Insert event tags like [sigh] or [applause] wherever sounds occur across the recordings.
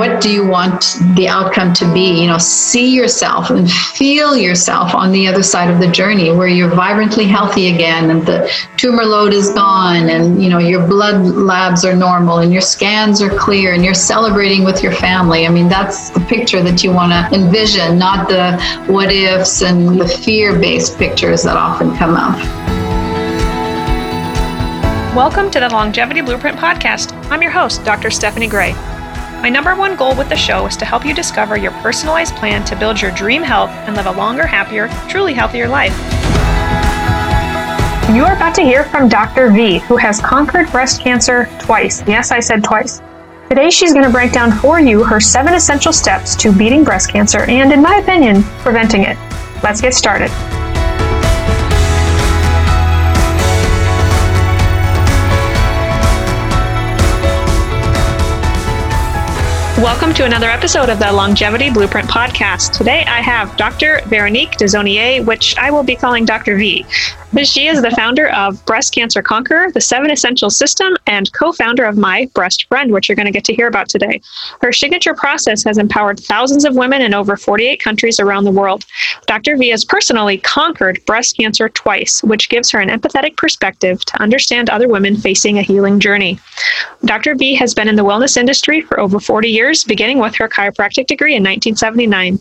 what do you want the outcome to be? You know, see yourself and feel yourself on the other side of the journey where you're vibrantly healthy again and the tumor load is gone and, you know, your blood labs are normal and your scans are clear and you're celebrating with your family. I mean, that's the picture that you want to envision, not the what ifs and the fear based pictures that often come up. Welcome to the Longevity Blueprint Podcast. I'm your host, Dr. Stephanie Gray. My number one goal with the show is to help you discover your personalized plan to build your dream health and live a longer, happier, truly healthier life. You are about to hear from Dr. V, who has conquered breast cancer twice. Yes, I said twice. Today, she's going to break down for you her seven essential steps to beating breast cancer and, in my opinion, preventing it. Let's get started. Welcome to another episode of the Longevity Blueprint Podcast. Today I have Dr. Veronique Desaulniers, which I will be calling Dr. V. She is the founder of Breast Cancer Conqueror, the Seven Essential System, and co founder of My Breast Friend, which you're going to get to hear about today. Her signature process has empowered thousands of women in over 48 countries around the world. Dr. V has personally conquered breast cancer twice, which gives her an empathetic perspective to understand other women facing a healing journey. Dr. V has been in the wellness industry for over 40 years, beginning with her chiropractic degree in 1979.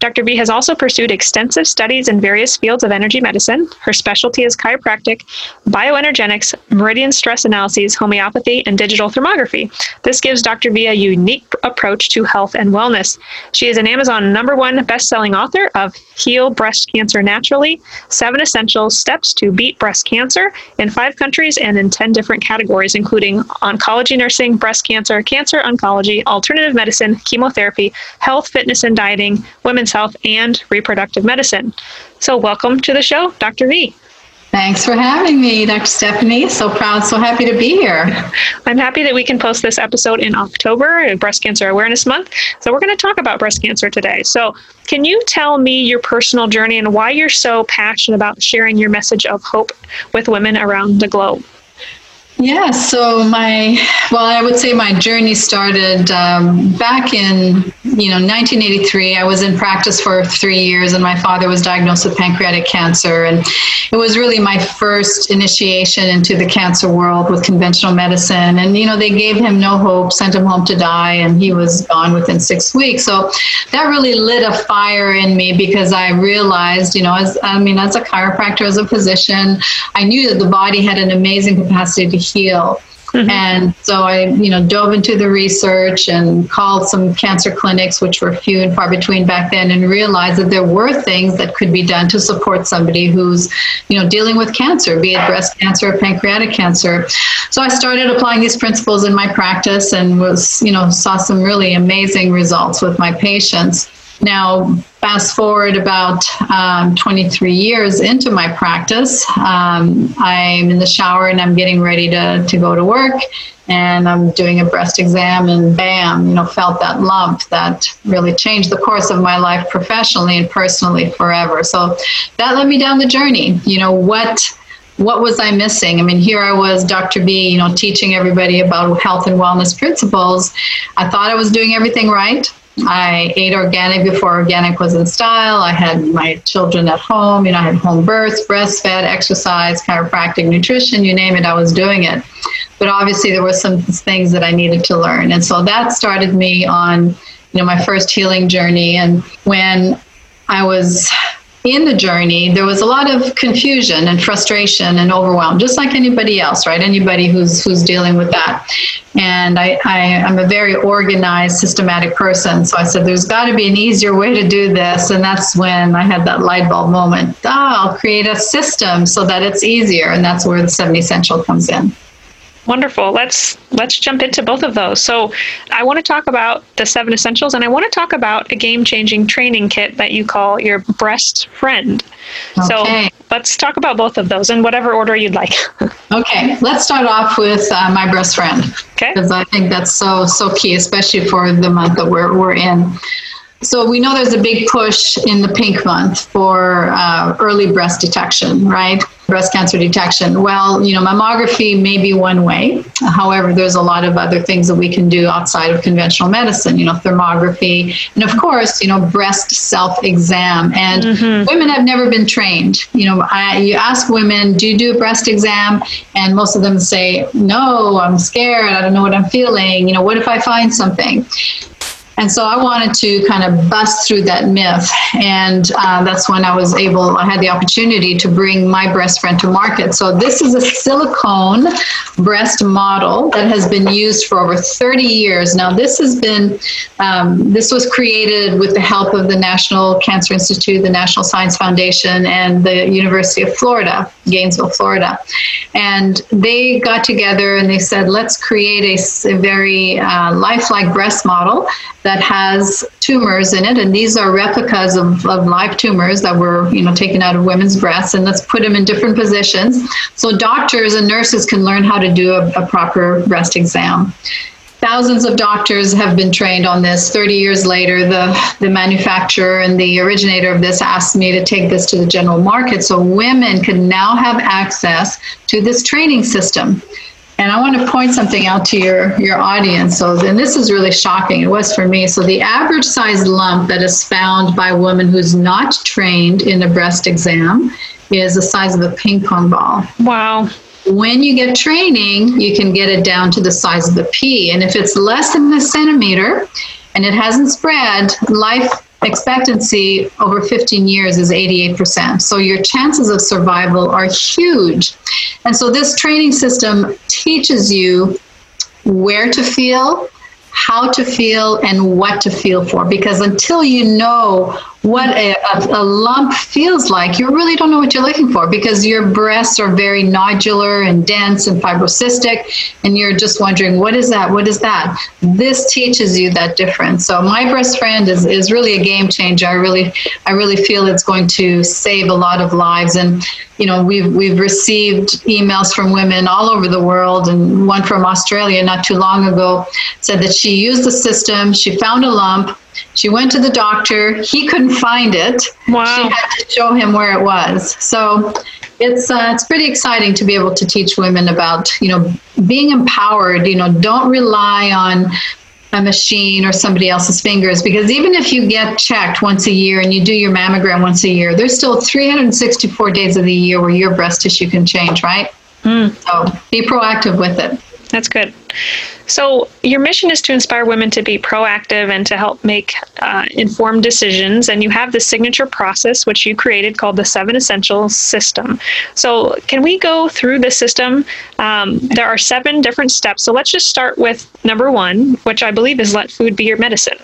Dr. V has also pursued extensive studies in various fields of energy medicine. Her specialty is chiropractic, bioenergetics, meridian stress analyses, homeopathy, and digital thermography. This gives Dr. V a unique approach to health and wellness. She is an Amazon number one best-selling author of Heal Breast Cancer Naturally, Seven Essential Steps to Beat Breast Cancer in five countries and in 10 different categories, including oncology nursing, breast cancer, cancer oncology, alternative medicine, chemotherapy, health, fitness, and dieting, women's women's health and reproductive medicine. So, welcome to the show, Dr. V. Thanks for having me, Dr. Stephanie. So proud, so happy to be here. [laughs] I'm happy that we can post this episode in October, Breast Cancer Awareness Month. So, we're going to talk about breast cancer today. So, can you tell me your personal journey and why you're so passionate about sharing your message of hope with women around the globe? Yeah, so my, well, I would say my journey started um, back in, you know, 1983. I was in practice for three years, and my father was diagnosed with pancreatic cancer. And it was really my first initiation into the cancer world with conventional medicine. And, you know, they gave him no hope, sent him home to die, and he was gone within six weeks. So that really lit a fire in me because I realized, you know, as I mean, as a chiropractor, as a physician, I knew that the body had an amazing capacity to heal. Mm-hmm. And so I, you know, dove into the research and called some cancer clinics, which were few and far between back then, and realized that there were things that could be done to support somebody who's, you know, dealing with cancer, be it breast cancer or pancreatic cancer. So I started applying these principles in my practice and was, you know, saw some really amazing results with my patients. Now, fast forward about um, 23 years into my practice, um, I'm in the shower and I'm getting ready to, to go to work. And I'm doing a breast exam, and bam, you know, felt that lump that really changed the course of my life professionally and personally forever. So that led me down the journey. You know, what what was I missing? I mean, here I was, Dr. V, you know, teaching everybody about health and wellness principles. I thought I was doing everything right. I ate organic before organic was in style. I had my children at home. You know, I had home births, breastfed, exercise, chiropractic, nutrition, you name it, I was doing it. But obviously, there were some things that I needed to learn. And so that started me on, you know, my first healing journey. And when I was in the journey, there was a lot of confusion and frustration and overwhelm, just like anybody else, right? Anybody who's who's dealing with that. And I, I am a very organized, systematic person. So I said, there's got to be an easier way to do this. And that's when I had that light bulb moment. Oh, I'll create a system so that it's easier. And that's where the 70 Essential comes in. Wonderful. Let's let's jump into both of those. So, I want to talk about the seven essentials, and I want to talk about a game-changing training kit that you call your breast friend. Okay. So, let's talk about both of those in whatever order you'd like. [laughs] okay. Let's start off with uh, my breast friend. Okay. Because I think that's so so key, especially for the month that we're we're in. So we know there's a big push in the pink month for uh, early breast detection, right? Breast cancer detection. Well, you know, mammography may be one way. However, there's a lot of other things that we can do outside of conventional medicine, you know, thermography, and of course, you know, breast self exam. And mm-hmm. women have never been trained. You know, I, you ask women, do you do a breast exam? And most of them say, no, I'm scared. I don't know what I'm feeling. You know, what if I find something? And so I wanted to kind of bust through that myth. And uh, that's when I was able, I had the opportunity to bring my breast friend to market. So this is a silicone breast model that has been used for over 30 years. Now, this has been, um, this was created with the help of the National Cancer Institute, the National Science Foundation, and the University of Florida, Gainesville, Florida. And they got together and they said, let's create a, a very uh, lifelike breast model that has tumors in it, and these are replicas of, of live tumors that were, you know, taken out of women's breasts, and let's put them in different positions so doctors and nurses can learn how to do a, a proper breast exam. Thousands of doctors have been trained on this. 30 years later, the, the manufacturer and the originator of this asked me to take this to the general market so women can now have access to this training system. And I want to point something out to your, your audience. So, and this is really shocking. It was for me. So, the average size lump that is found by a woman who's not trained in a breast exam is the size of a ping pong ball. Wow. When you get training, you can get it down to the size of the pea. And if it's less than a centimeter and it hasn't spread, life expectancy over 15 years is 88%. So your chances of survival are huge. And so this training system teaches you where to feel, how to feel, and what to feel for. Because until you know what a, a, lump feels like, you really don't know what you're looking for because your breasts are very nodular and dense and fibrocystic, and you're just wondering, what is that? What is that? This teaches you that difference. So my breast friend is, is really a game changer. I really I really feel it's going to save a lot of lives. And you know, we've we've received emails from women all over the world, and one from Australia not too long ago said that she used the system, she found a lump she went to the doctor. He couldn't find it. Wow. She had to show him where it was. So it's uh, it's pretty exciting to be able to teach women about you know being empowered. You know, don't rely on a machine or somebody else's fingers because even if you get checked once a year and you do your mammogram once a year, there's still 364 days of the year where your breast tissue can change, right? Mm. So be proactive with it. That's good. So, your mission is to inspire women to be proactive and to help make uh, informed decisions. And you have the signature process, which you created called the Seven Essentials System. So, can we go through the system? Um, there are seven different steps. So, let's just start with number one, which I believe is let food be your medicine.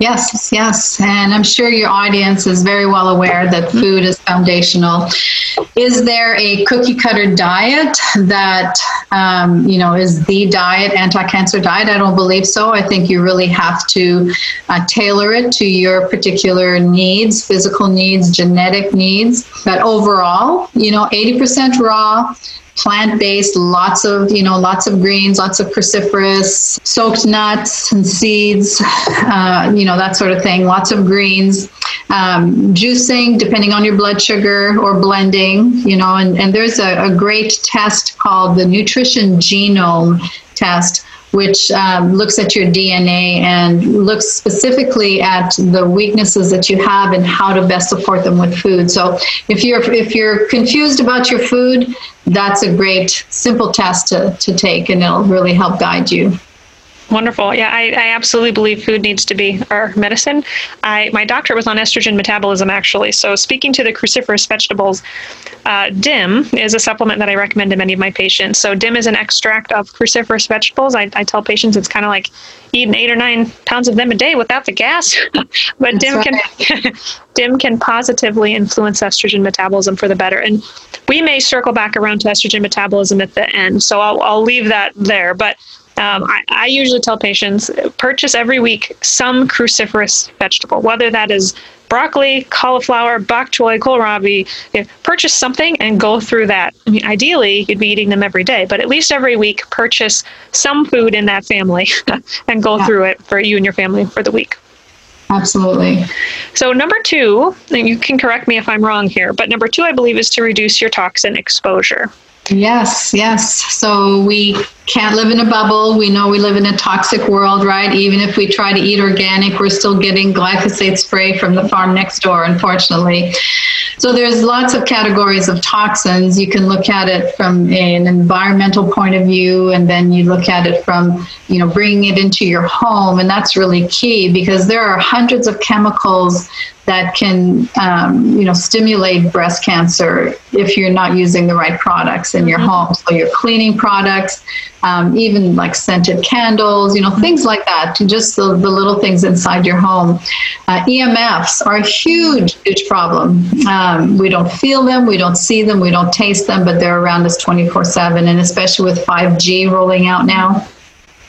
Yes, yes. And I'm sure your audience is very well aware that food is foundational. Is there a cookie cutter diet that, um, you know, is the diet, anti cancer diet? I don't believe so. I think you really have to uh, tailor it to your particular needs, physical needs, genetic needs. But overall, you know, 80% raw, plant-based lots of you know lots of greens lots of cruciferous soaked nuts and seeds [laughs] uh, you know that sort of thing lots of greens. Um, juicing depending on your blood sugar or blending you know and, and there's a, a great test called the nutrition genome test which um, looks at your DNA and looks specifically at the weaknesses that you have and how to best support them with food. So if you're if you're confused about your food, that's a great simple test to, to take and it'll really help guide you. Wonderful. Yeah, I, I absolutely believe food needs to be our medicine. I my doctor was on estrogen metabolism actually. So speaking to the cruciferous vegetables, uh, DIM is a supplement that I recommend to many of my patients. So DIM is an extract of cruciferous vegetables. I, I tell patients it's kind of like eating eight or nine pounds of them a day without the gas. [laughs] but That's DIM right. [laughs] can DIM can positively influence estrogen metabolism for the better. And we may circle back around to estrogen metabolism at the end. So I'll, I'll leave that there. But um, I, I, usually tell patients purchase every week some cruciferous vegetable, whether that is broccoli, cauliflower, bok choy, kohlrabi. purchase something and go through that. I mean, ideally, you'd be eating them every day, but at least every week, purchase some food in that family [laughs] and go yeah. through it for you and your family for the week. Absolutely. So, number two, and you can correct me if I'm wrong here, but number two, I believe, is to reduce your toxin exposure. Yes, yes. So we can't live in a bubble. We know we live in a toxic world, right? Even if we try to eat organic, we're still getting glyphosate spray from the farm next door, unfortunately. So there's lots of categories of toxins. You can look at it from an environmental point of view, and then you look at it from, you know, bringing it into your home, and that's really key because there are hundreds of chemicals that can um, you know stimulate breast cancer if you're not using the right products in your mm-hmm. home so your cleaning products um, even like scented candles you know things like that just the, the little things inside your home uh, emfs are a huge huge problem um, we don't feel them we don't see them we don't taste them but they're around us 24 7 and especially with 5g rolling out now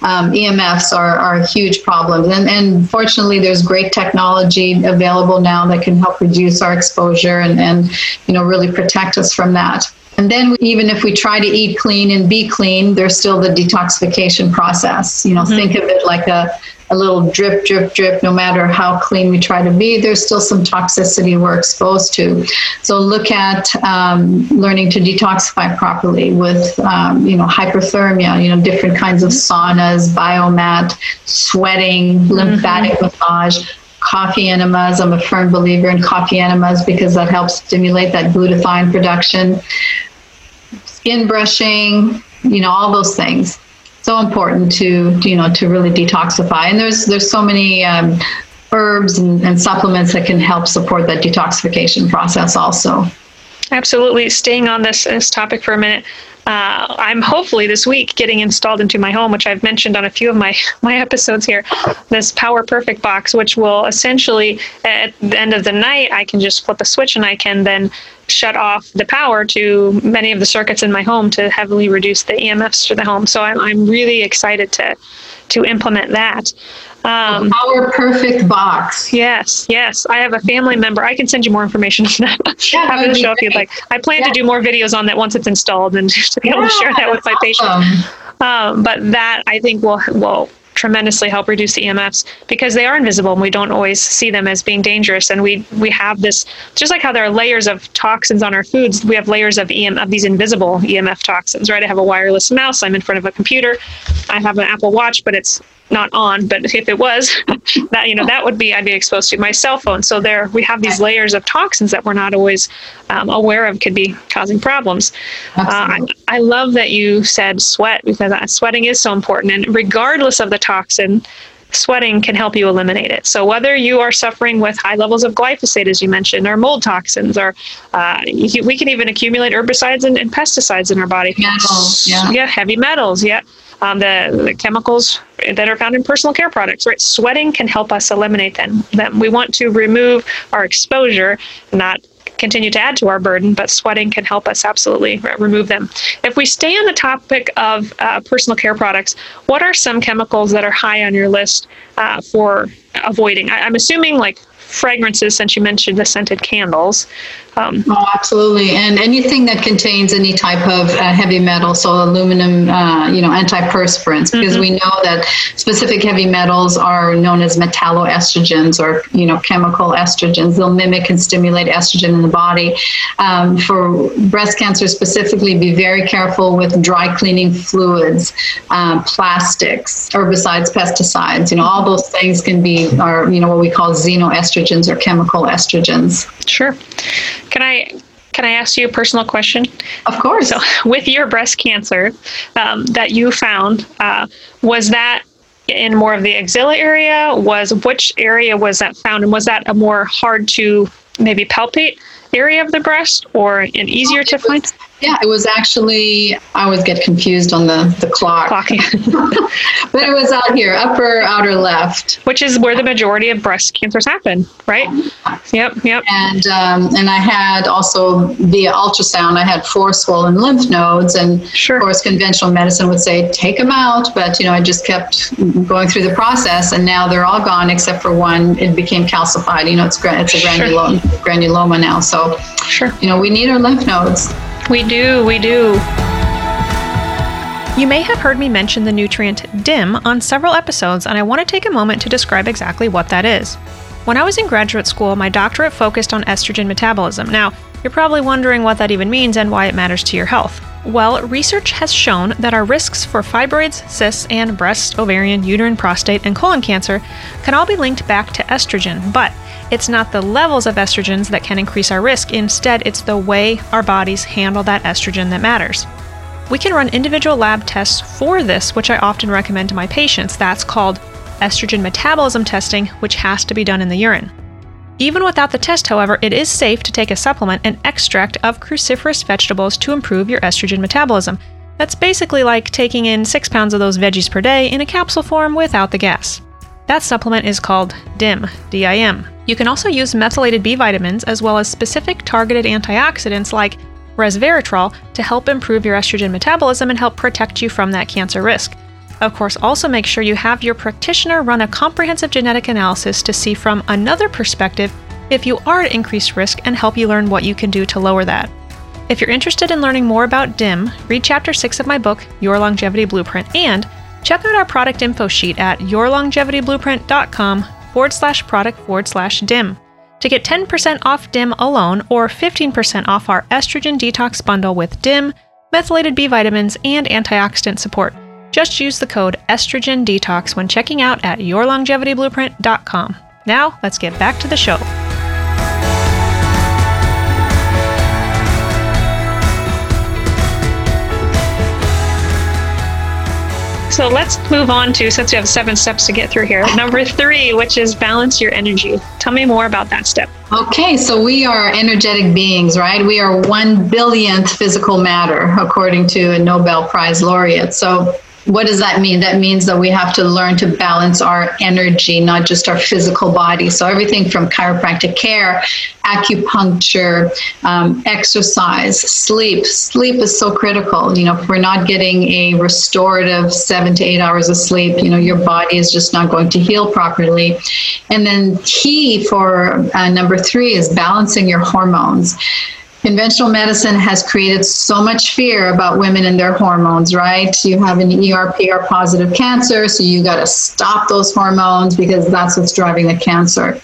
um, EMFs are, are huge problems. And, and fortunately, there's great technology available now that can help reduce our exposure and, and you know, really protect us from that. And then even if we try to eat clean and be clean, there's still the detoxification process. You know, mm-hmm. think of it like a, a little drip, drip, drip. No matter how clean we try to be, there's still some toxicity we're exposed to. So look at um, learning to detoxify properly with, um, you know, hyperthermia. You know, different kinds of saunas, biomat, sweating, lymphatic mm-hmm. massage coffee enemas. I'm a firm believer in coffee enemas because that helps stimulate that glutathione production. Skin brushing, you know, all those things. So important to you know to really detoxify. And there's there's so many um, herbs and, and supplements that can help support that detoxification process also. Absolutely. Staying on this, this topic for a minute, uh, I'm hopefully this week getting installed into my home, which I've mentioned on a few of my [laughs] my episodes here. This Power Perfect box, which will essentially at the end of the night, I can just flip a switch and I can then shut off the power to many of the circuits in my home to heavily reduce the EMFs to the home. So I'm I'm really excited to to implement that. Um, Power Perfect box. Yes, yes. I have a family member. I can send you more information on that. Yeah, [laughs] have it show if you'd like. I plan yeah. to do more videos on that once it's installed and [laughs] to be able to share that with my awesome. patients. Um, but that I think will will tremendously help reduce the EMFs because they are invisible and we don't always see them as being dangerous. And we we have this just like how there are layers of toxins on our foods, we have layers of EM of these invisible EMF toxins, right? I have a wireless mouse, I'm in front of a computer, I have an Apple Watch, but it's not on, but if it was, [laughs] that you know that would be I'd be exposed to my cell phone. So there we have these layers of toxins that we're not always um, aware of could be causing problems. Uh, I, I, love that you said sweat because sweating is so important, and regardless of the toxin. Sweating can help you eliminate it. So, whether you are suffering with high levels of glyphosate, as you mentioned, or mold toxins, or uh, we can even accumulate herbicides and, and pesticides in our body. Metals, yeah. yeah, heavy metals, yeah um, the, the, chemicals that are found in personal care products. Right, sweating can help us eliminate them. Them. We want to remove our exposure, not continue to add to our burden, but sweating can help us absolutely remove them. If we stay on the topic of uh, personal care products, what are some chemicals that are high on your list uh, for avoiding? I, I'm assuming like fragrances, since you mentioned the scented candles. Um, oh, absolutely. And anything that contains any type of uh, heavy metal, so aluminum, uh, you know, antiperspirants, because mm-hmm. we know that specific heavy metals are known as metalloestrogens or, you know, chemical estrogens. They'll mimic and stimulate estrogen in the body. Um, for breast cancer specifically, be very careful with dry cleaning fluids, um, plastics, herbicides, pesticides. You know, all those things can be, are, you know, what we call xenoestrogens or chemical estrogens. Sure. Can I can I ask you a personal question? Of course. So, [laughs] with your breast cancer um, that you found, uh, was that in more of the axilla area? Was which area was that found, and was that a more hard to maybe palpate area of the breast, or an easier to find? Yeah, it was actually, I always get confused on the, the clock. [laughs] but it was out here, upper outer left. Which is where the majority of breast cancers happen, right? Yep, yep. And um, and I had also via ultrasound, I had four swollen lymph nodes. And sure. of course, conventional medicine would say, take them out. But, you know, I just kept going through the process. And now they're all gone except for one. It became calcified. You know, it's, it's a granuloma, sure. granuloma now. So, sure. you know, we need our lymph nodes. We do, we do. You may have heard me mention the nutrient DIM on several episodes, and I want to take a moment to describe exactly what that is. When I was in graduate school, my doctorate focused on estrogen metabolism. Now, you're probably wondering what that even means and why it matters to your health. Well, research has shown that our risks for fibroids, cysts, and breast, ovarian, uterine, prostate, and colon cancer can all be linked back to estrogen, but it's not the levels of estrogens that can increase our risk. Instead, it's the way our bodies handle that estrogen that matters. We can run individual lab tests for this, which I often recommend to my patients. That's called estrogen metabolism testing, which has to be done in the urine. Even without the test, however, it is safe to take a supplement, an extract of cruciferous vegetables to improve your estrogen metabolism. That's basically like taking in 6 pounds of those veggies per day in a capsule form without the gas. That supplement is called DIM, D-I-M. You can also use methylated B vitamins as well as specific targeted antioxidants like resveratrol to help improve your estrogen metabolism and help protect you from that cancer risk. Of course, also make sure you have your practitioner run a comprehensive genetic analysis to see from another perspective if you are at increased risk and help you learn what you can do to lower that. If you're interested in learning more about DIM, read Chapter 6 of my book, Your Longevity Blueprint, and check out our product info sheet at yourlongevityblueprint.com forward slash product forward slash DIM to get 10% off DIM alone or 15% off our estrogen detox bundle with DIM, methylated B vitamins, and antioxidant support. Just use the code estrogen detox when checking out at yourlongevityblueprint.com. Now, let's get back to the show. So let's move on to, since we have seven steps to get through here, number three, which is balance your energy. Tell me more about that step. Okay, so we are energetic beings, right? We are one billionth physical matter, according to a Nobel Prize laureate. So what does that mean? That means that we have to learn to balance our energy, not just our physical body. So, everything from chiropractic care, acupuncture, um, exercise, sleep. Sleep is so critical. You know, if we're not getting a restorative seven to eight hours of sleep, you know, your body is just not going to heal properly. And then, key for uh, number three is balancing your hormones conventional medicine has created so much fear about women and their hormones, right? You have an ERPR positive cancer, so you got to stop those hormones because that's what's driving the cancer.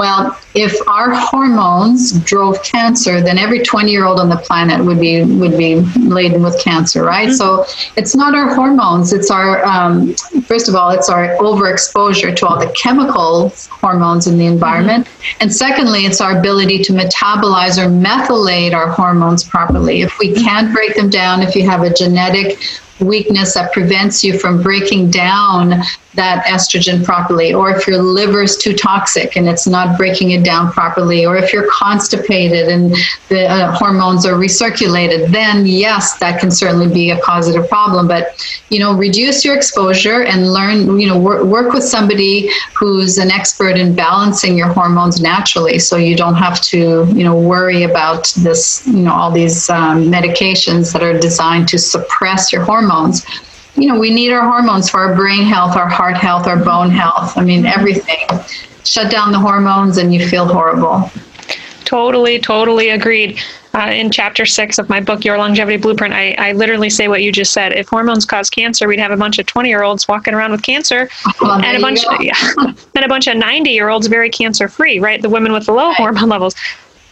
Well, if our hormones drove cancer, then every 20 year old on the planet would be would be laden with cancer, right? Mm-hmm. So it's not our hormones; it's our um, first of all, it's our overexposure to all the chemical hormones in the environment, mm-hmm. and secondly, it's our ability to metabolize or methylate our hormones properly. If we can't break them down, if you have a genetic weakness that prevents you from breaking down that estrogen properly, or if your liver is too toxic and it's not breaking it down properly, or if you're constipated and the uh, hormones are recirculated, then yes, that can certainly be a causative problem. But you know, reduce your exposure and learn. You know, work, work with somebody who's an expert in balancing your hormones naturally, so you don't have to you know worry about this. You know, all these um, medications that are designed to suppress your hormones you know, we need our hormones for our brain health, our heart health, our bone health. I mean, everything. Shut down the hormones and you feel horrible. Totally, totally agreed. Uh, in chapter six of my book, Your Longevity Blueprint, I, I literally say what you just said. If hormones cause cancer, we'd have a bunch of 20 year olds walking around with cancer well, and, a bunch, of, [laughs] yeah, and a bunch of 90 year olds very cancer free, right? The women with the low right. hormone levels.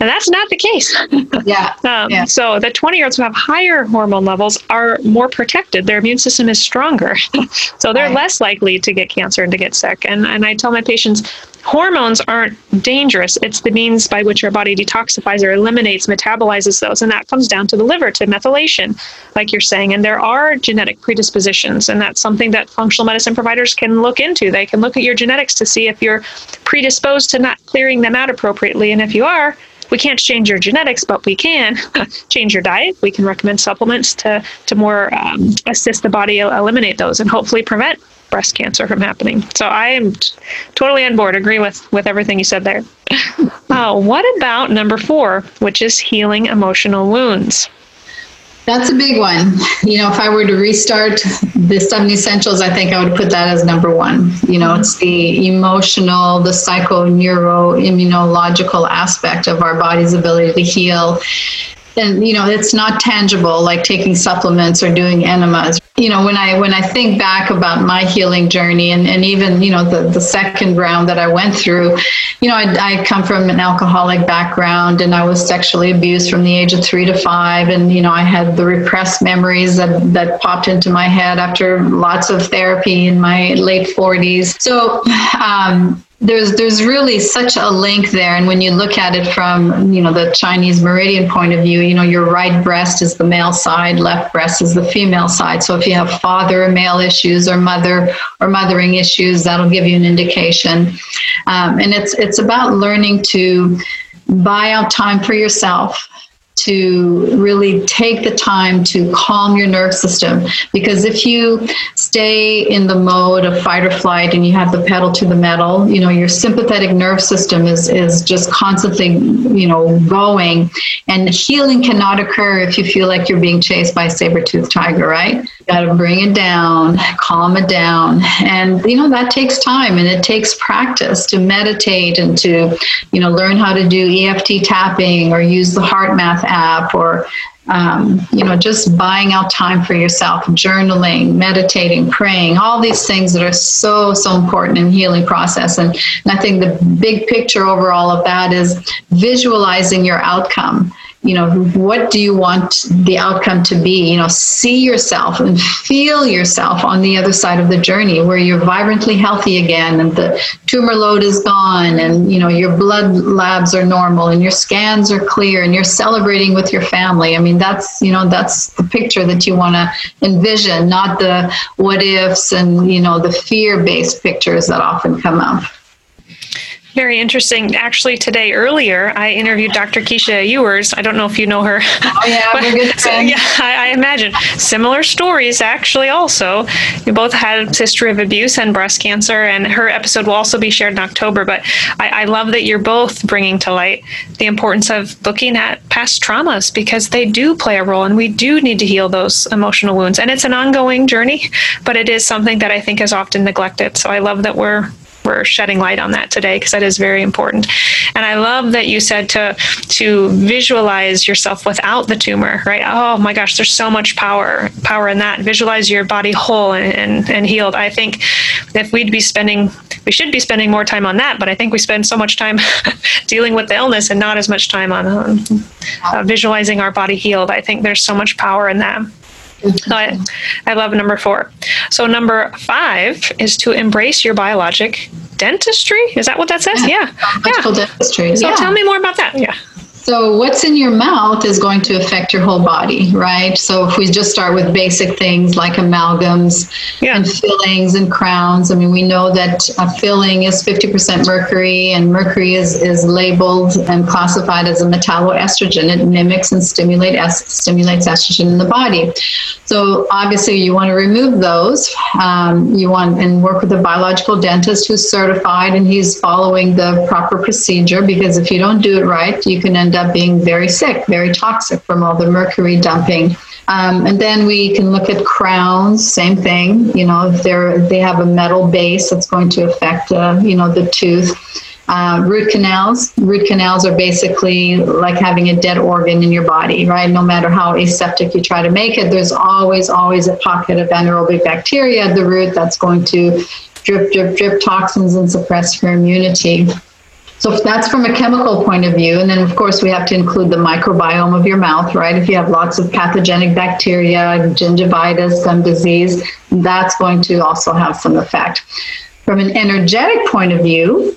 And that's not the case. yeah. [laughs] um, yeah. So the 20 year olds who have higher hormone levels are more protected. Their immune system is stronger. [laughs] so they're right. less likely to get cancer and to get sick. And, and I tell my patients, hormones aren't dangerous. It's the means by which our body detoxifies or eliminates, metabolizes those. And that comes down to the liver, to methylation, like you're saying. And there are genetic predispositions. And that's something that functional medicine providers can look into. They can look at your genetics to see if you're predisposed to not clearing them out appropriately. And if you are, we can't change your genetics, but we can [laughs] change your diet. We can recommend supplements to to more um, assist the body eliminate those and hopefully prevent breast cancer from happening. So I am t- totally on board. Agree with with everything you said there. [laughs] uh, what about number four, which is healing emotional wounds? That's a big one. You know, if I were to restart the seven essentials, I think I would put that as number one. You know, it's the emotional, the psycho, neuro, immunological aspect of our body's ability to heal. And, you know, it's not tangible like taking supplements or doing enemas. You know when i when i think back about my healing journey and, and even you know the, the second round that i went through you know I, I come from an alcoholic background and i was sexually abused from the age of three to five. And you know i had the repressed memories that that popped into my head after lots of therapy in my late 40s so um, there's there's really such a link there. And when you look at it from you know the chinese meridian point of view you know your right breast is the male side left breast is the female side. So if you have father male issues or mother or mothering issues that'll give you an indication. Um, and it's it's about learning to buy out time for yourself to really take the time to calm your nerve system. Because if you stay in the mode of fight or flight and you have the pedal to the metal, you know, your sympathetic nerve system is, is just constantly, you know, going. And healing cannot occur if you feel like you're being chased by a saber-toothed tiger, right? Got to bring it down, calm it down. And, you know, that takes time and it takes practice to meditate and to, you know, learn how to do EFT tapping or use the HeartMath app or um, you know just buying out time for yourself journaling meditating praying all these things that are so so important in healing process and, and i think the big picture overall of that is visualizing your outcome you know what do you want the outcome to be? You know see yourself and feel yourself on the other side of the journey where you're vibrantly healthy again and the tumor load is gone and you know your blood labs are normal and your scans are clear and you're celebrating with your family. I mean that's you know that's the picture that you want to envision not the what ifs and you know the fear based pictures that often come up very interesting. Actually, today earlier, I interviewed Dr. Keesha Ewers. I don't know if you know her. Oh, yeah, but, [laughs] good so, yeah, I, I, imagine. Similar stories, actually, also. You both had history of abuse and breast cancer, and her episode will also be shared in October. But I, I love that you're both bringing to light the importance of looking at past traumas because they do play a role, and we do need to heal those emotional wounds. And it's an ongoing journey, but it is something that I think is often neglected. So I love that we're we're shedding light on that today because that is very important. And I love that you said to to visualize yourself without the tumor, right? Oh my gosh, there's so much power power in that. Visualize your body whole and, and, and healed. I think if we'd be spending we should be spending more time on that, but I think we spend so much time [laughs] dealing with the illness and not as much time on uh, visualizing our body healed. I think there's so much power in that. So I, I love number four. So number five is to embrace your biologic dentistry. Is that what that says? Yeah. yeah. dentistry. So yeah. tell me more about that. Yeah. So, what's in your mouth is going to affect your whole body, right? So, if we just start with basic things like amalgams yeah. and fillings and crowns, I mean, we know that a filling is 50% mercury, and mercury is, is labeled and classified as a metalloestrogen. It mimics and stimulate es- stimulates estrogen in the body. So, obviously, you want to remove those. Um, you want and work with a biological dentist who's certified and he's following the proper procedure because if you don't do it right, you can end up being very sick, very toxic from all the mercury dumping. Um, and then we can look at crowns, same thing. You know, if they're they have a metal base, that's going to affect uh, you know the tooth. Uh, root canals. Root canals are basically like having a dead organ in your body, right? No matter how aseptic you try to make it, there's always, always a pocket of anaerobic bacteria at the root that's going to drip, drip, drip toxins and suppress your immunity. So that's from a chemical point of view. And then, of course, we have to include the microbiome of your mouth, right? If you have lots of pathogenic bacteria, gingivitis, gum disease, that's going to also have some effect. From an energetic point of view,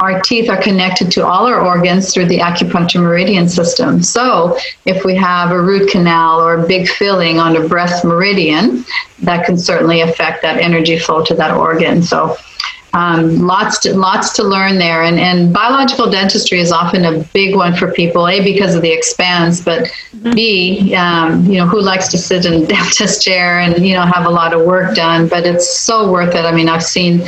our teeth are connected to all our organs through the acupuncture meridian system. So, if we have a root canal or a big filling on a breast meridian, that can certainly affect that energy flow to that organ. So, um, lots to lots to learn there. And, and biological dentistry is often a big one for people a because of the expanse but b um, you know who likes to sit in a [laughs] dentist chair and you know have a lot of work done? But it's so worth it. I mean i've seen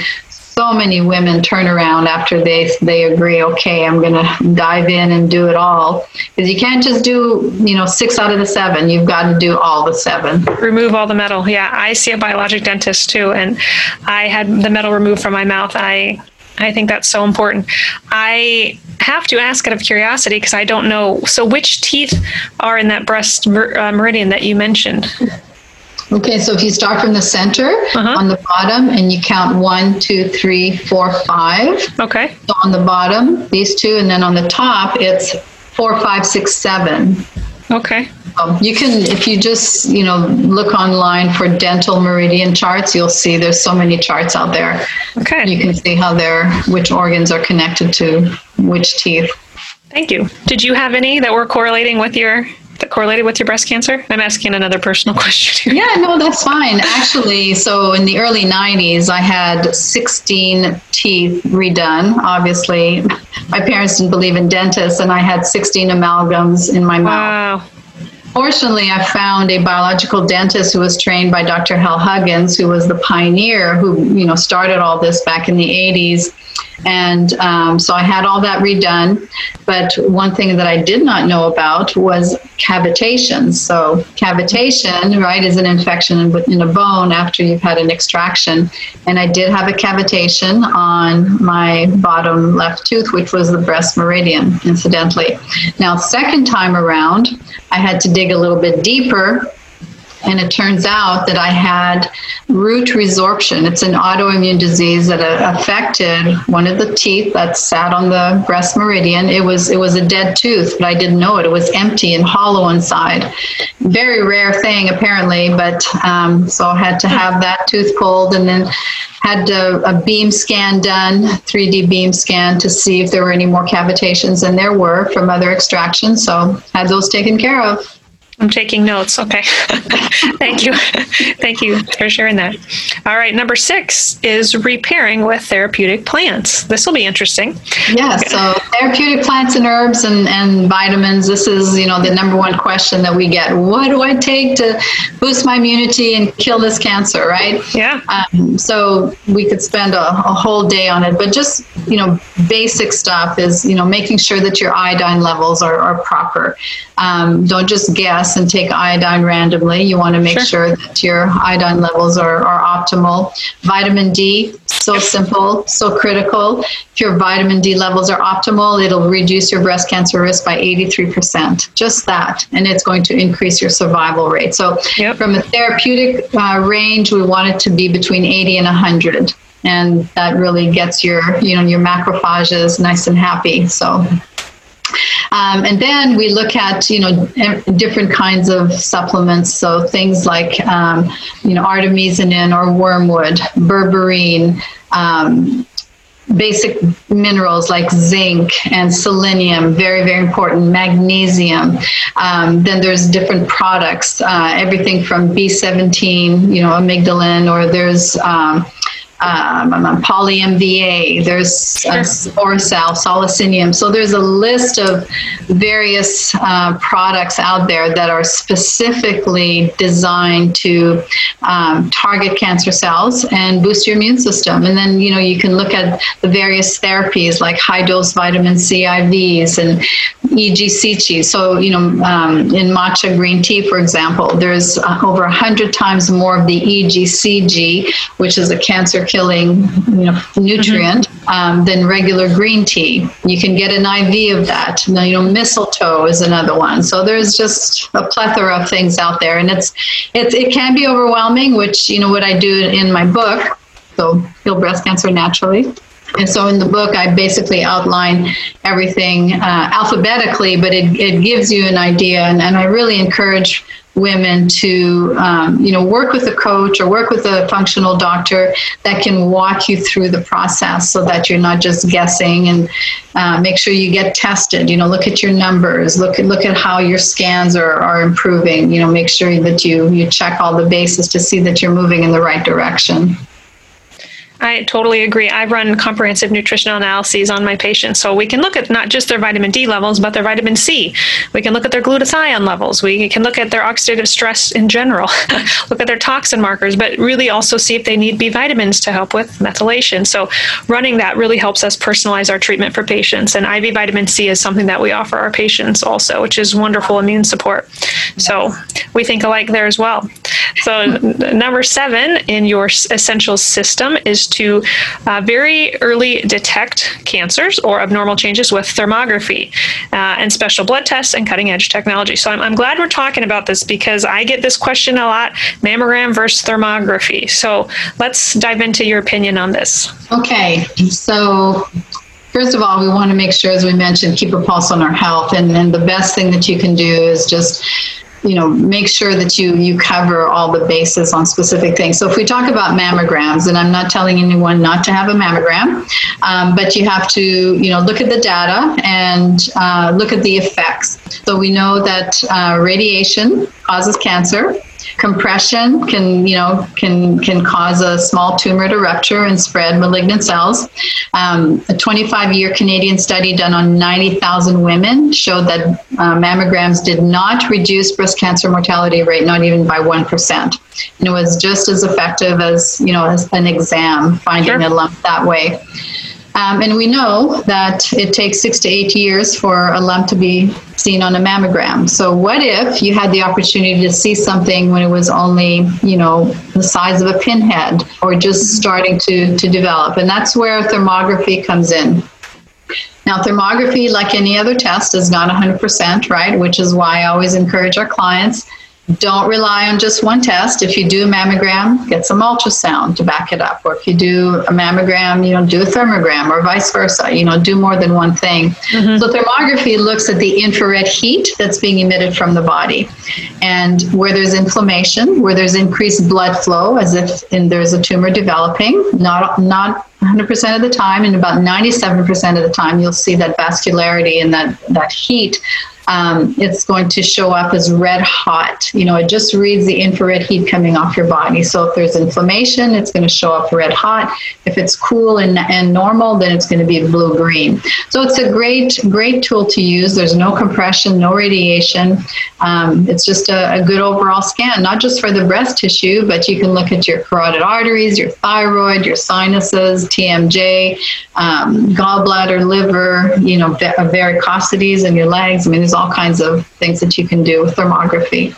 so many women turn around after they they agree okay i'm going to dive in and do it all because you can't just do you know six out of the seven you've got to do all the seven remove all the metal yeah i see a biologic dentist too and i had the metal removed from my mouth i I think that's so important. I have to ask out of curiosity because I don't know. So, which teeth are in that breast mer- uh, meridian that you mentioned? Okay, so if you start from the center Uh-huh. on the bottom and you count one, two, three, four, five. Okay. So on the bottom, these two, and then on the top, it's four, five, six, seven. Okay. Um, you can, if you just, you know, look online for dental meridian charts, you'll see there's so many charts out there. Okay. You can see how they're, which organs are connected to which teeth. Thank you. Did you have any that were correlating with your correlated with your breast cancer? I'm asking another personal [laughs] question here. Yeah, no, that's fine. Actually, so in the early 90s, I had 16 teeth redone. Obviously, my parents didn't believe in dentists, and I had 16 amalgams in my mouth. Wow. Fortunately, I found a biological dentist who was trained by Dr. Hal Huggins, who was the pioneer who, you know, started all this back in the 80s. And um, so I had all that redone. But one thing that I did not know about was cavitation. So cavitation, right, is an infection in, in a bone after you've had an extraction. And I did have a cavitation on my bottom left tooth, which was the breast meridian, incidentally. Now, second time around, I had to dig a little bit deeper and it turns out that I had root resorption. It's an autoimmune disease that uh, affected one of the teeth that sat on the breast meridian. It was it was a dead tooth, but I didn't know it. It was empty and hollow inside. Very rare thing apparently, but um, so I had to have that tooth pulled and then had a, a beam scan done, 3D beam scan to see if there were any more cavitations, and there were from other extractions. So had those taken care of. I'm taking notes. Okay. [laughs] Thank you. Thank you for sharing that. All right. Number six is repairing with therapeutic plants. This will be interesting. Yeah, so therapeutic plants and herbs and, and vitamins. This is, you know, the number one question that we get. What do I take to boost my immunity and kill this cancer, right? Yeah. Um, so we could spend a, a whole day on it, but just, you know, basic stuff is, you know, making sure that your iodine levels are, are proper. Um, don't just guess and take iodine randomly. You want to make Sure. sure that your iodine levels are, are optimal. Vitamin D, so simple, so critical. If your vitamin D levels are optimal, it'll reduce your breast cancer risk by 83%. Just that. And it's going to increase your survival rate. So, Yep. from a therapeutic uh, range, we want it to be between 80 and 100. And that really gets your, you know, your macrophages nice and happy. So, um, and then we look at, you know, different kinds of supplements. So things like, um, you know, artemisinin or wormwood, berberine, um, basic minerals like zinc and selenium, very, very important, magnesium. Um, then there's different products, uh, everything from B17, you know, amygdalin, or there's um, um, poly-MVA, there's uh, Oracel, Salicinium. So there's a list of various uh, products out there that are specifically designed to um, target cancer cells and boost your immune system. And then, you know, you can look at the various therapies like high-dose vitamin C IVs and EGCG. So, you know, um, in matcha green tea, for example, there's uh, over 100 times more of the EGCG, which is a cancer-killing you know, nutrient, um, than regular green tea. You can get an IV of that. Now, you know, mistletoe is another one. So there's just a plethora of things out there, and it's it's it can be overwhelming. Which you know what I do in my book, so heal breast cancer naturally. And so in the book, I basically outline everything uh, alphabetically, but it, it gives you an idea. And, and I really encourage women to, um, you know, work with a coach or work with a functional doctor that can walk you through the process so that you're not just guessing and uh, make sure you get tested. You know, look at your numbers, look at, look at how your scans are, are improving, you know, make sure that you, you check all the bases to see that you're moving in the right direction. I totally agree. I run comprehensive nutritional analyses on my patients. So we can look at not just their vitamin D levels, but their vitamin C. We can look at their glutathione levels. We can look at their oxidative stress in general, [laughs] look at their toxin markers, but really also see if they need B vitamins to help with methylation. So running that really helps us personalize our treatment for patients. And IV vitamin C is something that we offer our patients also, which is wonderful immune support. So we think alike there as well. So number seven in your essential system is to uh, very early detect cancers or abnormal changes with thermography uh, and special blood tests and cutting edge technology. So I'm, I'm glad we're talking about this because I get this question a lot mammogram versus thermography. So let's dive into your opinion on this. Okay. So first of all, we want to make sure, as we mentioned, keep a pulse on our health. And then the best thing that you can do is just you know make sure that you you cover all the bases on specific things. So if we talk about mammograms and i'm not telling anyone not to have a mammogram um, but you have to you know look at the data and uh, look at the effects. So we know that uh, radiation causes cancer Compression can, you know, can can cause a small tumor to rupture and spread malignant cells. Um, a 25-year Canadian study done on 90,000 women showed that uh, mammograms did not reduce breast cancer mortality rate, not even by one percent, and it was just as effective as you know as an exam finding sure. a lump that way. Um, and we know that it takes six to eight years for a lump to be seen on a mammogram. So, what if you had the opportunity to see something when it was only, you know, the size of a pinhead or just starting to, to develop? And that's where thermography comes in. Now, thermography, like any other test, is not 100%, right? Which is why I always encourage our clients don't rely on just one test. If you do a mammogram, get some ultrasound to back it up. Or if you do a mammogram, you know, do a thermogram or vice versa. You know, do more than one thing. Mm-hmm. So thermography looks at the infrared heat that's being emitted from the body. And where there's inflammation, where there's increased blood flow, as if there's a tumor developing, not not 100% of the time, and about 97% of the time, you'll see that vascularity and that, that heat um, it's going to show up as red hot. You know, it just reads the infrared heat coming off your body. So if there's inflammation, it's going to show up red hot. If it's cool and, and normal, then it's going to be blue green. So it's a great, great tool to use. There's no compression, no radiation. Um, it's just a, a good overall scan, not just for the breast tissue, but you can look at your carotid arteries, your thyroid, your sinuses, TMJ, um, gallbladder, liver, you know, varicosities in your legs. I mean, there's all kinds of things that you can do with thermography.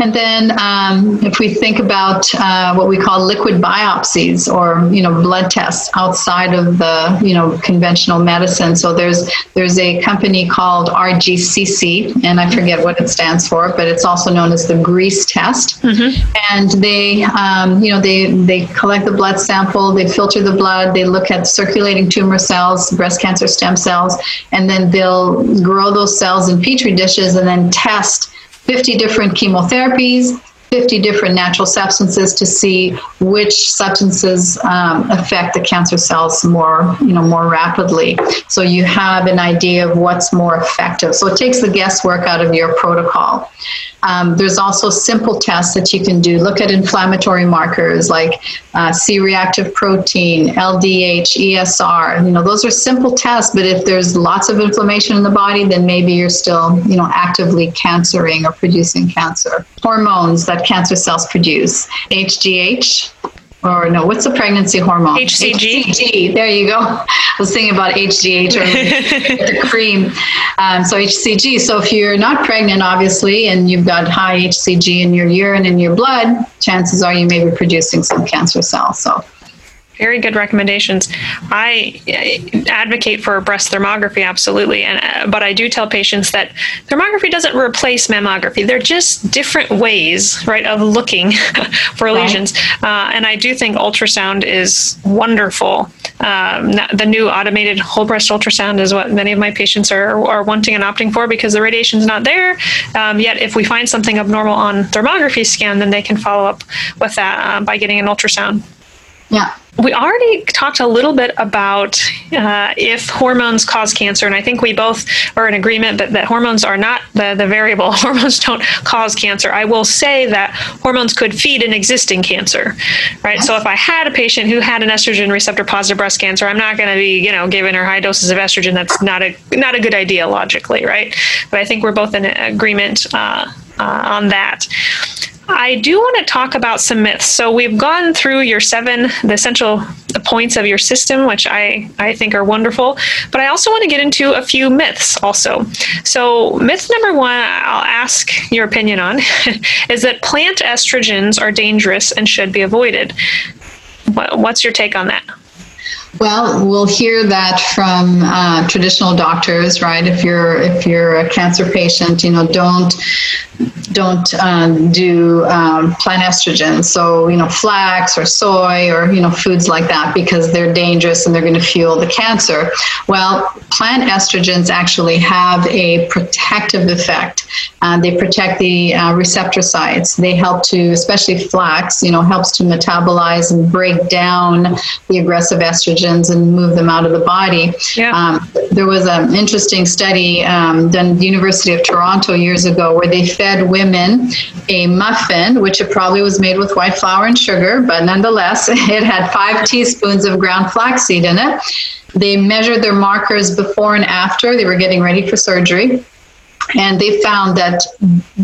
And then, um, if we think about uh, what we call liquid biopsies or you know blood tests outside of the you know conventional medicine, so there's there's a company called RGCC, and I forget what it stands for, but it's also known as the Greek test. Mm-hmm. And they um, you know they they collect the blood sample, they filter the blood, they look at circulating tumor cells, breast cancer stem cells, and then they'll grow those cells in petri dishes and then test 50 different chemotherapies, 50 different natural substances to see which substances um, affect the cancer cells more, you know, more rapidly. So you have an idea of what's more effective. So it takes the guesswork out of your protocol. Um, there's also simple tests that you can do. Look at inflammatory markers like uh, C-reactive protein, LDH, ESR. You know, those are simple tests. But if there's lots of inflammation in the body, then maybe you're still, you know, actively cancering or producing cancer. Hormones that cancer cells produce, HGH, or no, what's the pregnancy hormone? HCG. HCG. There you go. I was thinking about HGH or [laughs] the cream. Um, so HCG. So if you're not pregnant, obviously, and you've got high HCG in your urine and your blood, chances are you may be producing some cancer cells. So very good recommendations. I advocate for breast thermography absolutely, and uh, but I do tell patients that thermography doesn't replace mammography. They're just different ways, right, of looking [laughs] for right. lesions. Uh, and I do think ultrasound is wonderful. Um, the new automated whole breast ultrasound is what many of my patients are are wanting and opting for because the radiation's not there. Um, yet, if we find something abnormal on thermography scan, then they can follow up with that uh, by getting an ultrasound. Yeah. We already talked a little bit about uh, if hormones cause cancer, and I think we both are in agreement that, that hormones are not the, the variable. [laughs] Hormones don't cause cancer. I will say that hormones could feed an existing cancer, right? Yes. So if I had a patient who had an estrogen receptor positive breast cancer, I'm not going to be, you know, giving her high doses of estrogen. That's not a not a good idea logically, right? But I think we're both in agreement uh, uh, on that. I do want to talk about some myths. So we've gone through your seven, the essential points of your system, which I, I think are wonderful. But I also want to get into a few myths also. So myth number one, I'll ask your opinion on, [laughs] is that plant estrogens are dangerous and should be avoided. What's your take on that? Well, we'll hear that from uh, traditional doctors, right? If you're if you're a cancer patient, you know, don't don't um, do um, plant estrogens. So, you know, flax or soy or, you know, foods like that because they're dangerous and they're going to fuel the cancer. Well, plant estrogens actually have a protective effect. Uh, they protect the uh, receptor sites. They help to, especially flax, you know, helps to metabolize and break down the aggressive estrogens and move them out of the body. Yeah. Um, there was an interesting study um, done at the University of Toronto years ago where they fed women a muffin, which it probably was made with white flour and sugar, but nonetheless, [laughs] it had five teaspoons of ground flaxseed in it. They measured their markers before and after they were getting ready for surgery. And they found that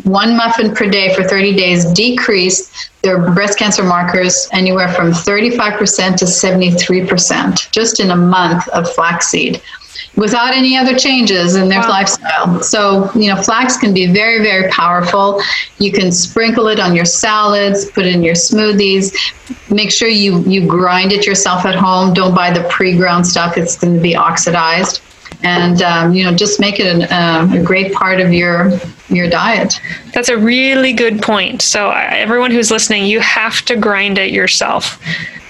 one muffin per day for 30 days decreased their breast cancer markers anywhere from 35% to 73% just in a month of flaxseed without any other changes in their wow. lifestyle. So, you know, flax can be very, very powerful. You can sprinkle it on your salads, put it in your smoothies. Make sure you you grind it yourself at home. Don't buy the pre-ground stuff; it's going to be oxidized. And um, you know, just make it an, uh, a great part of your your diet. That's a really good point. So, uh, everyone who's listening, you have to grind it yourself.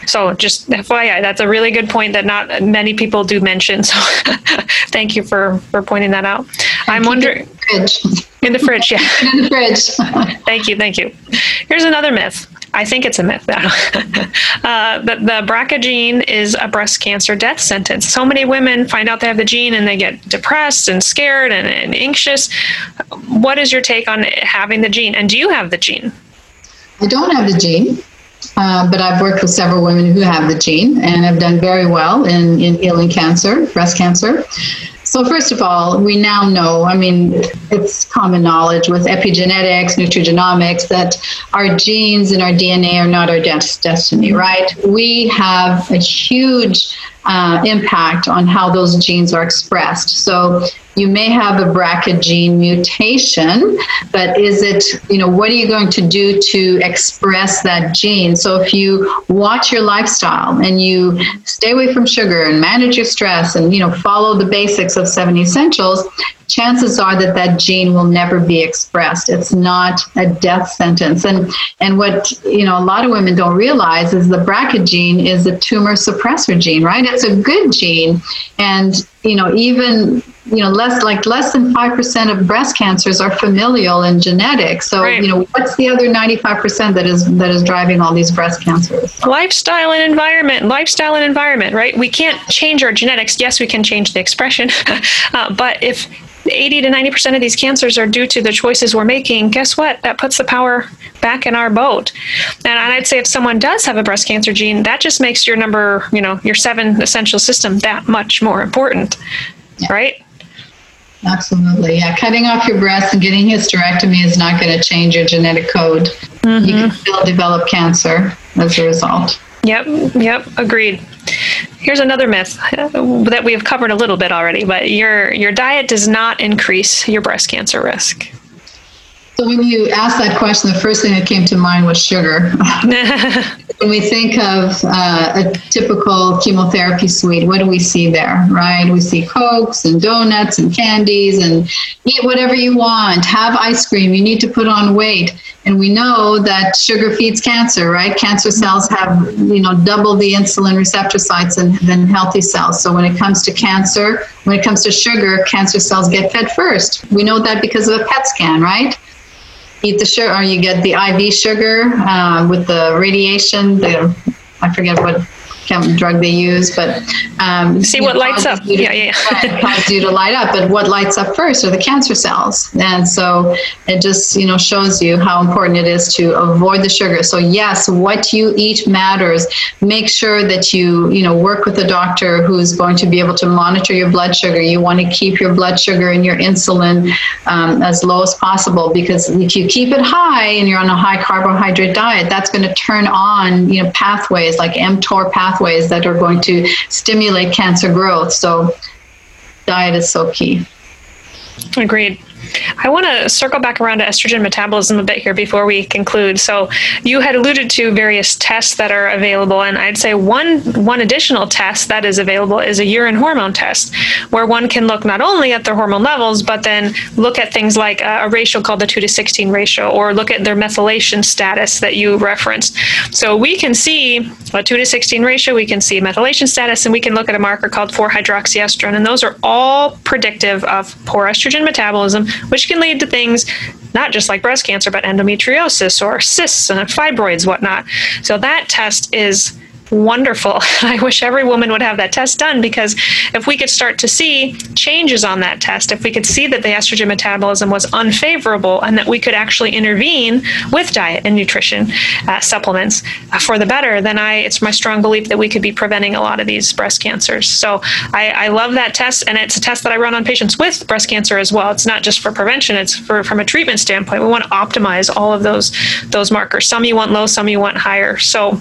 So just FYI, that's a really good point that not many people do mention. [laughs] So thank you for for pointing that out. I'm wondering in the fridge, yeah. in the fridge. [laughs] [laughs] thank you, thank you. Here's another myth. I think it's a myth. uh, but the BRCA gene is a breast cancer death sentence. So many women find out they have the gene and they get depressed and scared and, and anxious. What is your take on having the gene? And do you have the gene? I don't have the gene. Uh, but I've worked with several women who have the gene and have done very well in, in healing cancer, breast cancer. So, first of all, we now know, I mean, it's common knowledge with epigenetics, nutrigenomics, that our genes and our DNA are not our destiny, right? We have a huge uh, impact on how those genes are expressed. So you may have a BRCA gene mutation, but is it, you know, what are you going to do to express that gene? So if you watch your lifestyle and you stay away from sugar and manage your stress and, you know, follow the basics of seven essentials, chances are that that gene will never be expressed. It's not a death sentence. And and what you know a lot of women don't realize is the BRCA gene is a tumor suppressor gene, right? It's a good gene, and you know even you know less like less than 5% of breast cancers are familial and genetic so right. you know what's the other 95% that is that is driving all these breast cancers lifestyle and environment lifestyle and environment right we can't change our genetics yes we can change the expression [laughs] uh, but if 80 to 90% of these cancers are due to the choices we're making, guess what? That puts the power back in our boat. And I'd say if someone does have a breast cancer gene, that just makes your number, you know, your seven essential system that much more important, yeah. right? Absolutely. Yeah. Cutting off your breast and getting hysterectomy is not going to change your genetic code. Mm-hmm. You can still develop cancer as a result. Yep. Yep. Agreed. Here's another myth that we have covered a little bit already, but your your diet does not increase your breast cancer risk. So when you asked that question, the first thing that came to mind was sugar. [laughs] when we think of uh, a typical chemotherapy suite, what do we see there, right? We see cokes and donuts and candies and eat whatever you want, have ice cream, you need to put on weight. And we know that sugar feeds cancer, right? Cancer cells have, you know, double the insulin receptor sites than, than healthy cells. So when it comes to cancer, when it comes to sugar, cancer cells get fed first. We know that because of a PET scan, right? Eat the sugar, or you get the IV sugar uh, with the radiation. The I forget what drug they use, but um, see what know, lights up. To, yeah, yeah. causes you to light up. But what lights up first are the cancer cells, and so it just you know shows you how important it is to avoid the sugar. So yes, what you eat matters. Make sure that you you know work with a doctor who's going to be able to monitor your blood sugar. You want to keep your blood sugar and your insulin um, as low as possible because if you keep it high and you're on a high carbohydrate diet, that's going to turn on you know pathways like mTOR pathways pathways that are going to stimulate cancer growth. So, diet is so key. Agreed. I want to circle back around to estrogen metabolism a bit here before we conclude. So, you had alluded to various tests that are available, and I'd say one one additional test that is available is a urine hormone test, where one can look not only at their hormone levels, but then look at things like a, ratio called the two to sixteen ratio, or look at their methylation status that you referenced. So we can see a two to sixteen ratio, we can see methylation status, and we can look at a marker called 4-hydroxyestrone, and those are all predictive of poor estrogen metabolism which can lead to things not just like breast cancer, but endometriosis or cysts and fibroids, whatnot. So that test is wonderful. [laughs] I wish every woman would have that test done because if we could start to see changes on that test, if we could see that the estrogen metabolism was unfavorable and that we could actually intervene with diet and nutrition uh, supplements uh, for the better, then I it's my strong belief that we could be preventing a lot of these breast cancers. So I, I love that test, and it's a test that I run on patients with breast cancer as well. It's not just for prevention; it's for from a treatment standpoint. We want to optimize all of those those markers. Some you want low, some you want higher. So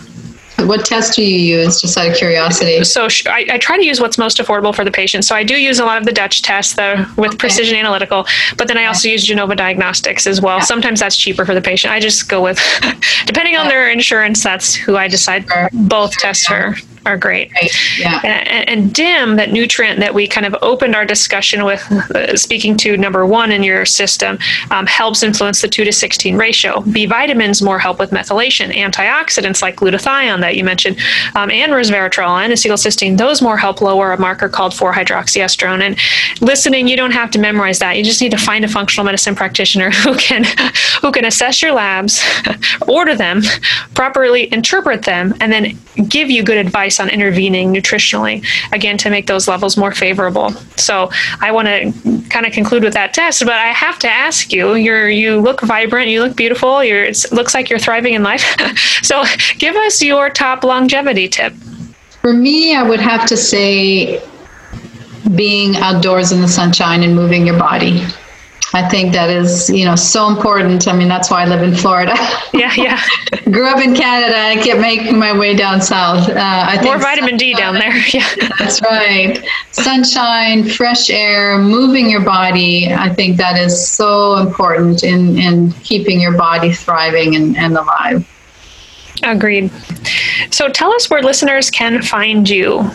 what test do you use, just out of curiosity? So I, I, try to use what's most affordable for the patient. So I do use a lot of the Dutch tests the, with okay. Precision Analytical, but then I also use Genova Diagnostics as well. Yeah. Sometimes that's cheaper for the patient. I just go with, [laughs] depending on their insurance, that's who I decide sure. both sure, tests yeah. are are great. Right. Yeah. And, and, DIM, that nutrient that we kind of opened our discussion with, uh, speaking to number one in your system, um, helps influence the 2 to 16 ratio. B vitamins more help with methylation. Antioxidants like glutathione that you mentioned, um, and resveratrol and acetylcysteine, those more help lower a marker called 4-hydroxyestrone. And listening, you don't have to memorize that. You just need to find a functional medicine practitioner [laughs] who can who can assess your labs, [laughs] order them, properly interpret them, and then give you good advice on intervening nutritionally, again, to make those levels more favorable. So I want to kind of conclude with that test, but I have to ask you, you're, you look vibrant, you look beautiful, you're, it looks like you're thriving in life. [laughs] so give us your top longevity tip. For me, I would have to say being outdoors in the sunshine and moving your body. I think that is, you know, so important. I mean, that's why I live in Florida. [laughs] Yeah, yeah. [laughs] Grew up in Canada. I kept making my way down south. Uh, I More vitamin D down there. [laughs] Yeah, that's right. Sunshine, fresh air, moving your body. I think that is so important in in keeping your body thriving and, and alive. Agreed. So, tell us where listeners can find you.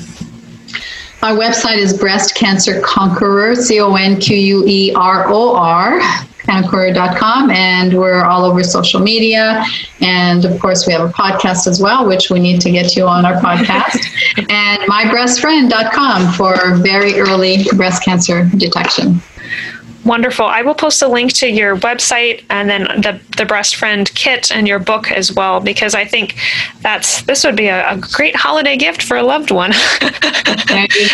Our website is Breast Cancer Conqueror, C O N Q U E R O R, conqueror.com. And we're all over social media. And of course, we have a podcast as well, which we need to get you on our podcast. [laughs] and mybreastfriend.com for very early breast cancer detection. Wonderful. I will post a link to your website and then the, the breast friend kit and your book as well, because I think that's this would be a, a great holiday gift for a loved one. [laughs]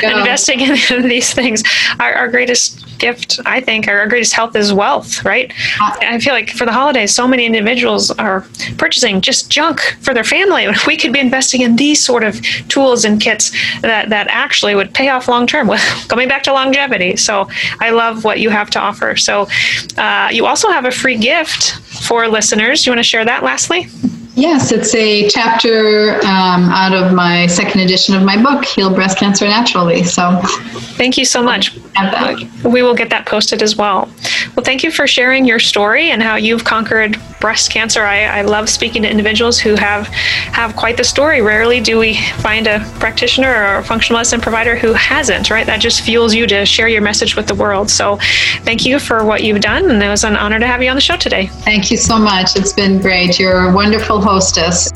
Investing in [laughs] these things. Our, our greatest gift, I think, our greatest health is wealth, right? I feel like for the holidays, so many individuals are purchasing just junk for their family. [laughs] We could be investing in these sort of tools and kits that, that actually would pay off long term, [laughs] coming back to longevity. So I love what you have to to offer. So uh, you also have a free gift for listeners. You want to share that lastly? Yes, it's a chapter um, out of my second edition of my book, Heal Breast Cancer Naturally. So thank you so much. We will get that posted as well. Well, thank you for sharing your story and how you've conquered breast cancer. I, I love speaking to individuals who have have quite the story. Rarely do we find a practitioner or a functional medicine provider who hasn't, right? That just fuels you to share your message with the world. So thank you for what you've done. And it was an honor to have you on the show today. Thank you so much. It's been great. You're a wonderful hostess.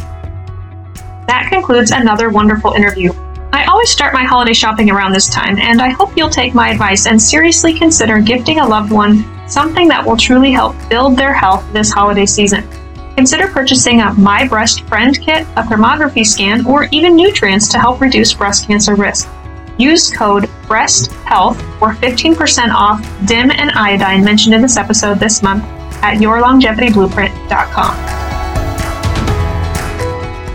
That concludes another wonderful interview. I always start my holiday shopping around this time, and I hope you'll take my advice and seriously consider gifting a loved one something that will truly help build their health this holiday season. Consider purchasing a My Breast Friend kit, a thermography scan, or even nutrients to help reduce breast cancer risk. Use code BREASTHEALTH for 15% off DIM and iodine mentioned in this episode this month at yourlongevityblueprint.com.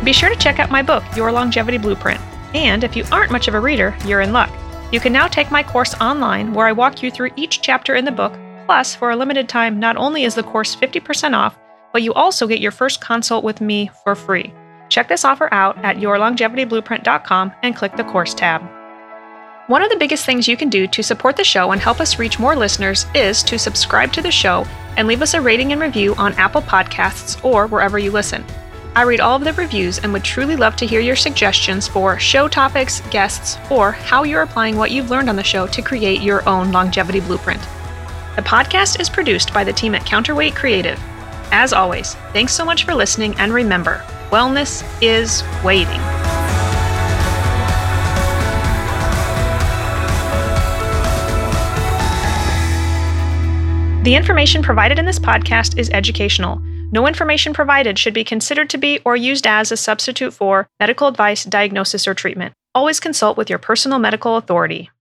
Be sure to check out my book, Your Longevity Blueprint. And if you aren't much of a reader, you're in luck. You can now take my course online where I walk you through each chapter in the book. Plus, for a limited time, not only is the course 50% off, but you also get your first consult with me for free. Check this offer out at yourlongevityblueprint.com and click the course tab. One of the biggest things you can do to support the show and help us reach more listeners is to subscribe to the show and leave us a rating and review on Apple Podcasts or wherever you listen. I read all of the reviews and would truly love to hear your suggestions for show topics, guests, or how you're applying what you've learned on the show to create your own longevity blueprint. The podcast is produced by the team at Counterweight Creative. As always, thanks so much for listening, and remember, wellness is waiting. The information provided in this podcast is educational. No information provided should be considered to be or used as a substitute for medical advice, diagnosis, or treatment. Always consult with your personal medical authority.